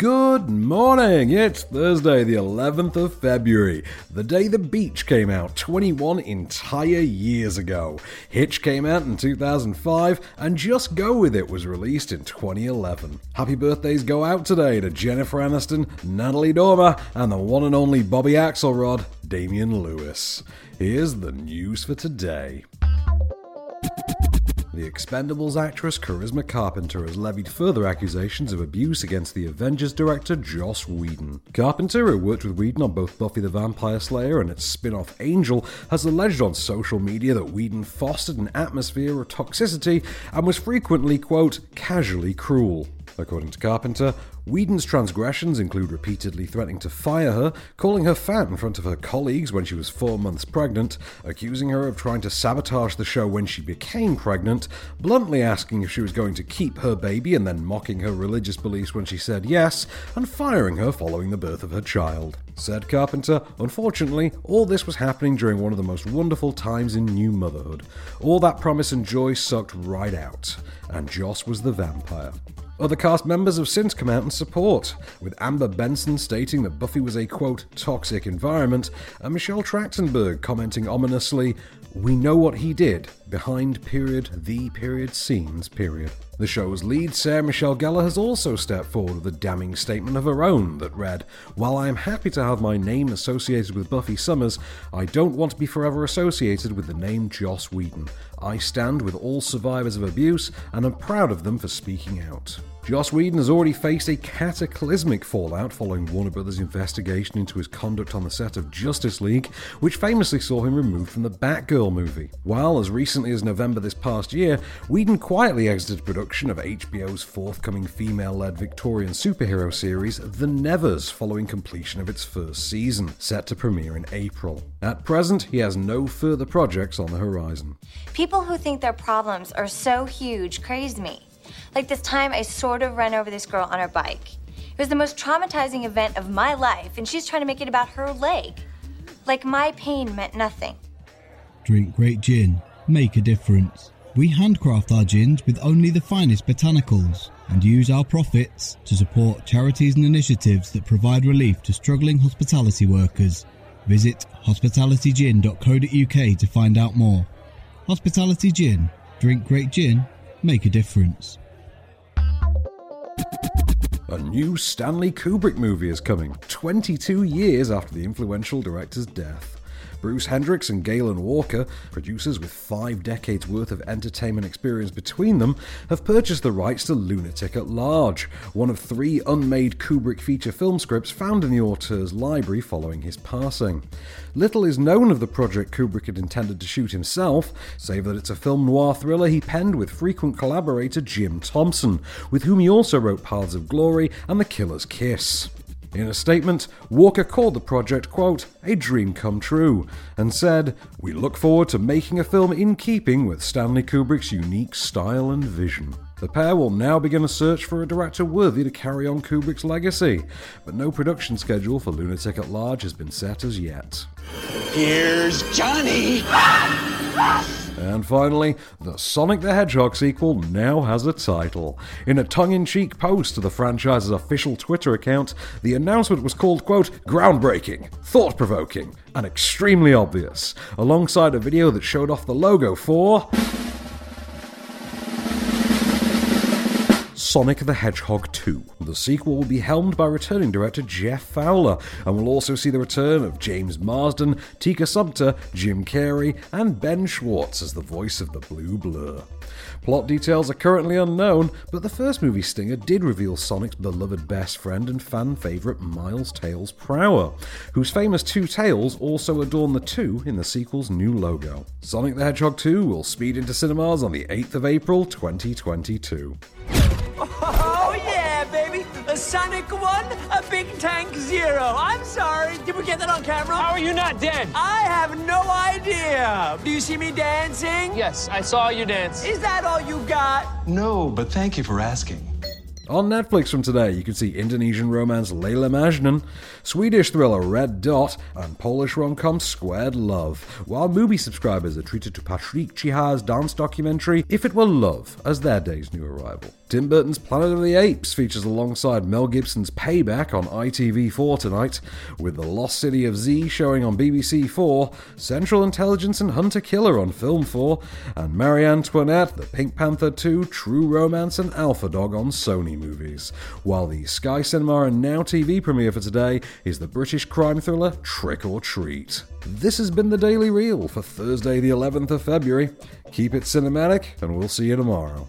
Good morning! It's Thursday, the 11th of February, the day The Beach came out 21 entire years ago. Hitch came out in 2005, and Just Go With It was released in 2011. Happy birthdays go out today to Jennifer Aniston, Natalie Dormer, and the one and only Bobby Axelrod, Damian Lewis. Here's the news for today. The Expendables actress Charisma Carpenter has levied further accusations of abuse against the Avengers director Joss Whedon. Carpenter, who worked with Whedon on both Buffy the Vampire Slayer and its spin off Angel, has alleged on social media that Whedon fostered an atmosphere of toxicity and was frequently, quote, casually cruel. According to Carpenter, Whedon's transgressions include repeatedly threatening to fire her, calling her fat in front of her colleagues when she was four months pregnant, accusing her of trying to sabotage the show when she became pregnant, bluntly asking if she was going to keep her baby and then mocking her religious beliefs when she said yes, and firing her following the birth of her child. Said Carpenter, unfortunately, all this was happening during one of the most wonderful times in new motherhood. All that promise and joy sucked right out, and Joss was the vampire. Other cast members have since come out in support, with Amber Benson stating that Buffy was a quote, toxic environment, and Michelle Trachtenberg commenting ominously, We know what he did, behind period, the period scenes period. The show's lead, Sarah Michelle Gellar, has also stepped forward with a damning statement of her own that read, While I am happy to have my name associated with Buffy Summers, I don't want to be forever associated with the name Joss Whedon. I stand with all survivors of abuse and am proud of them for speaking out. Joss Whedon has already faced a cataclysmic fallout following Warner Brothers' investigation into his conduct on the set of Justice League, which famously saw him removed from the Batgirl movie. While, as recently as November this past year, Whedon quietly exited production of HBO's forthcoming female led Victorian superhero series, The Nevers, following completion of its first season, set to premiere in April. At present, he has no further projects on the horizon. People who think their problems are so huge crazed me. Like this time I sort of ran over this girl on her bike. It was the most traumatizing event of my life, and she's trying to make it about her leg. Like my pain meant nothing. Drink great gin, make a difference. We handcraft our gins with only the finest botanicals and use our profits to support charities and initiatives that provide relief to struggling hospitality workers. Visit hospitalitygin.co.uk to find out more. Hospitality Gin. Drink great gin, make a difference. A new Stanley Kubrick movie is coming, 22 years after the influential director's death. Bruce Hendricks and Galen Walker, producers with five decades worth of entertainment experience between them, have purchased the rights to Lunatic at Large, one of three unmade Kubrick feature film scripts found in the auteur's library following his passing. Little is known of the project Kubrick had intended to shoot himself, save that it's a film noir thriller he penned with frequent collaborator Jim Thompson, with whom he also wrote Paths of Glory and The Killer's Kiss. In a statement, Walker called the project, quote, a dream come true, and said, We look forward to making a film in keeping with Stanley Kubrick's unique style and vision. The pair will now begin a search for a director worthy to carry on Kubrick's legacy, but no production schedule for Lunatic at Large has been set as yet. Here's Johnny! And finally, the Sonic the Hedgehog sequel now has a title. In a tongue in cheek post to the franchise's official Twitter account, the announcement was called, quote, groundbreaking, thought provoking, and extremely obvious, alongside a video that showed off the logo for. Sonic the Hedgehog 2. The sequel will be helmed by returning director Jeff Fowler, and will also see the return of James Marsden, Tika Sumpter, Jim Carrey, and Ben Schwartz as the voice of the Blue Blur. Plot details are currently unknown, but the first movie stinger did reveal Sonic's beloved best friend and fan favourite Miles Tails Prower, whose famous two tails also adorn the two in the sequel's new logo. Sonic the Hedgehog 2 will speed into cinemas on the 8th of April 2022. Sonic 1, a Big Tank 0. I'm sorry. Did we get that on camera? How are you not dead? I have no idea. Do you see me dancing? Yes, I saw you dance. Is that all you got? No, but thank you for asking. On Netflix from today, you can see Indonesian romance Layla Majnun, Swedish thriller Red Dot, and Polish rom-com Squared Love, while MUBI subscribers are treated to Patrick Chiha's dance documentary If It Were Love as their day's new arrival. Tim Burton's Planet of the Apes features alongside Mel Gibson's Payback on ITV4 tonight, with The Lost City of Z showing on BBC4, Central Intelligence and Hunter Killer on Film 4, and Marie Antoinette, The Pink Panther 2, True Romance, and Alpha Dog on Sony Movies. While the Sky Cinema and Now TV premiere for today is the British crime thriller Trick or Treat. This has been the Daily Reel for Thursday, the 11th of February. Keep it cinematic, and we'll see you tomorrow.